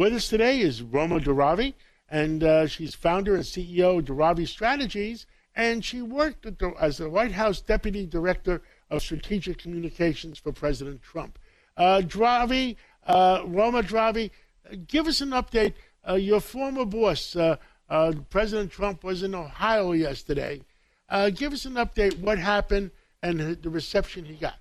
With us today is Roma Daravi, and uh, she's founder and CEO of Daravi Strategies, and she worked the, as the White House Deputy Director of Strategic Communications for President Trump. Uh, uh, Roma Daravi, give us an update. Uh, your former boss, uh, uh, President Trump, was in Ohio yesterday. give us an update what happened and the reception he got.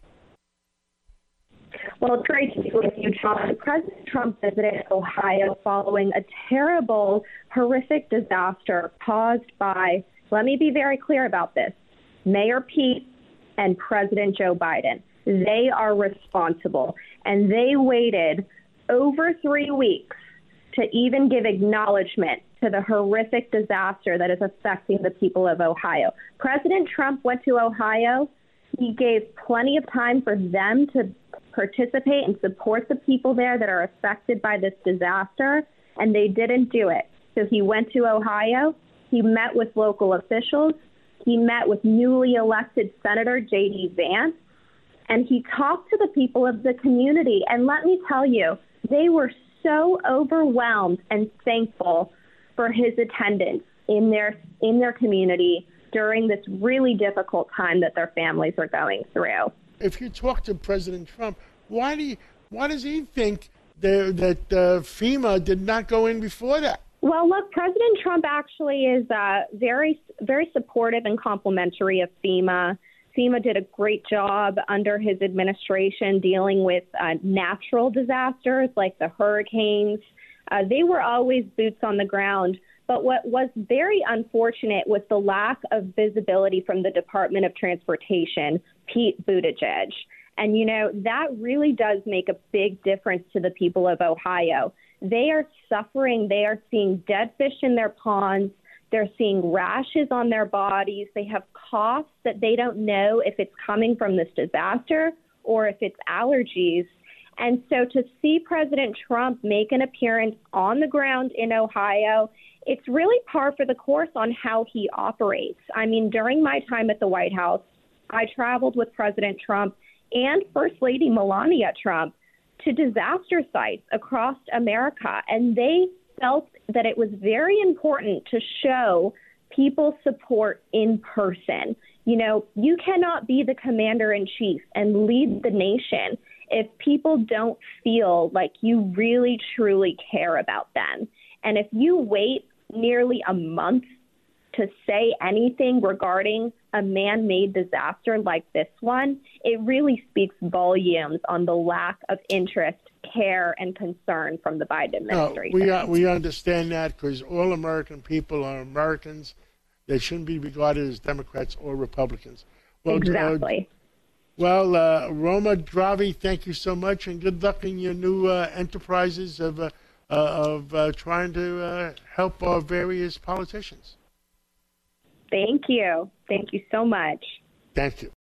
Well, great to be with you, John. President Trump visited Ohio following a terrible, horrific disaster caused by, let me be very clear about this, Mayor Pete and President Joe Biden. They are responsible. And they waited over three weeks to even give acknowledgement to the horrific disaster that is affecting the people of Ohio. President Trump went to Ohio. He gave plenty of time for them to participate and support the people there that are affected by this disaster, and they didn't do it. So he went to Ohio. He met with local officials. He met with newly elected Senator J.D. Vance, and he talked to the people of the community. And let me tell you, they were so overwhelmed and thankful for his attendance in their in their community during this really difficult time that their families are going through. If you talk to President Trump, why do you, why does he think that, that uh, FEMA did not go in before that? Well, look, President Trump actually is uh, very, very supportive and complimentary of FEMA. FEMA did a great job under his administration dealing with uh, natural disasters like the hurricanes. Uh, they were always boots on the ground. But what was very unfortunate was the lack of visibility from the Department of Transportation, Pete Buttigieg. And, you know, that really does make a big difference to the people of Ohio. They are suffering. They are seeing dead fish in their ponds. They're seeing rashes on their bodies. They have coughs that they don't know if it's coming from this disaster or if it's allergies. And so to see President Trump make an appearance on the ground in Ohio, it's really par for the course on how he operates. I mean, during my time at the White House, I traveled with President Trump and First Lady Melania Trump to disaster sites across America, and they felt that it was very important to show people support in person. You know, you cannot be the commander in chief and lead the nation if people don't feel like you really truly care about them. And if you wait nearly a month to say anything regarding a man made disaster like this one, it really speaks volumes on the lack of interest, care, and concern from the Biden administration. No, we, uh, we understand that because all American people are Americans. They shouldn't be regarded as Democrats or Republicans. Well, exactly. Uh, well, uh, Roma Daravi, thank you so much, and good luck in your new uh, enterprises of uh, of trying to help our various politicians. Thank you. Thank you so much. Thank you.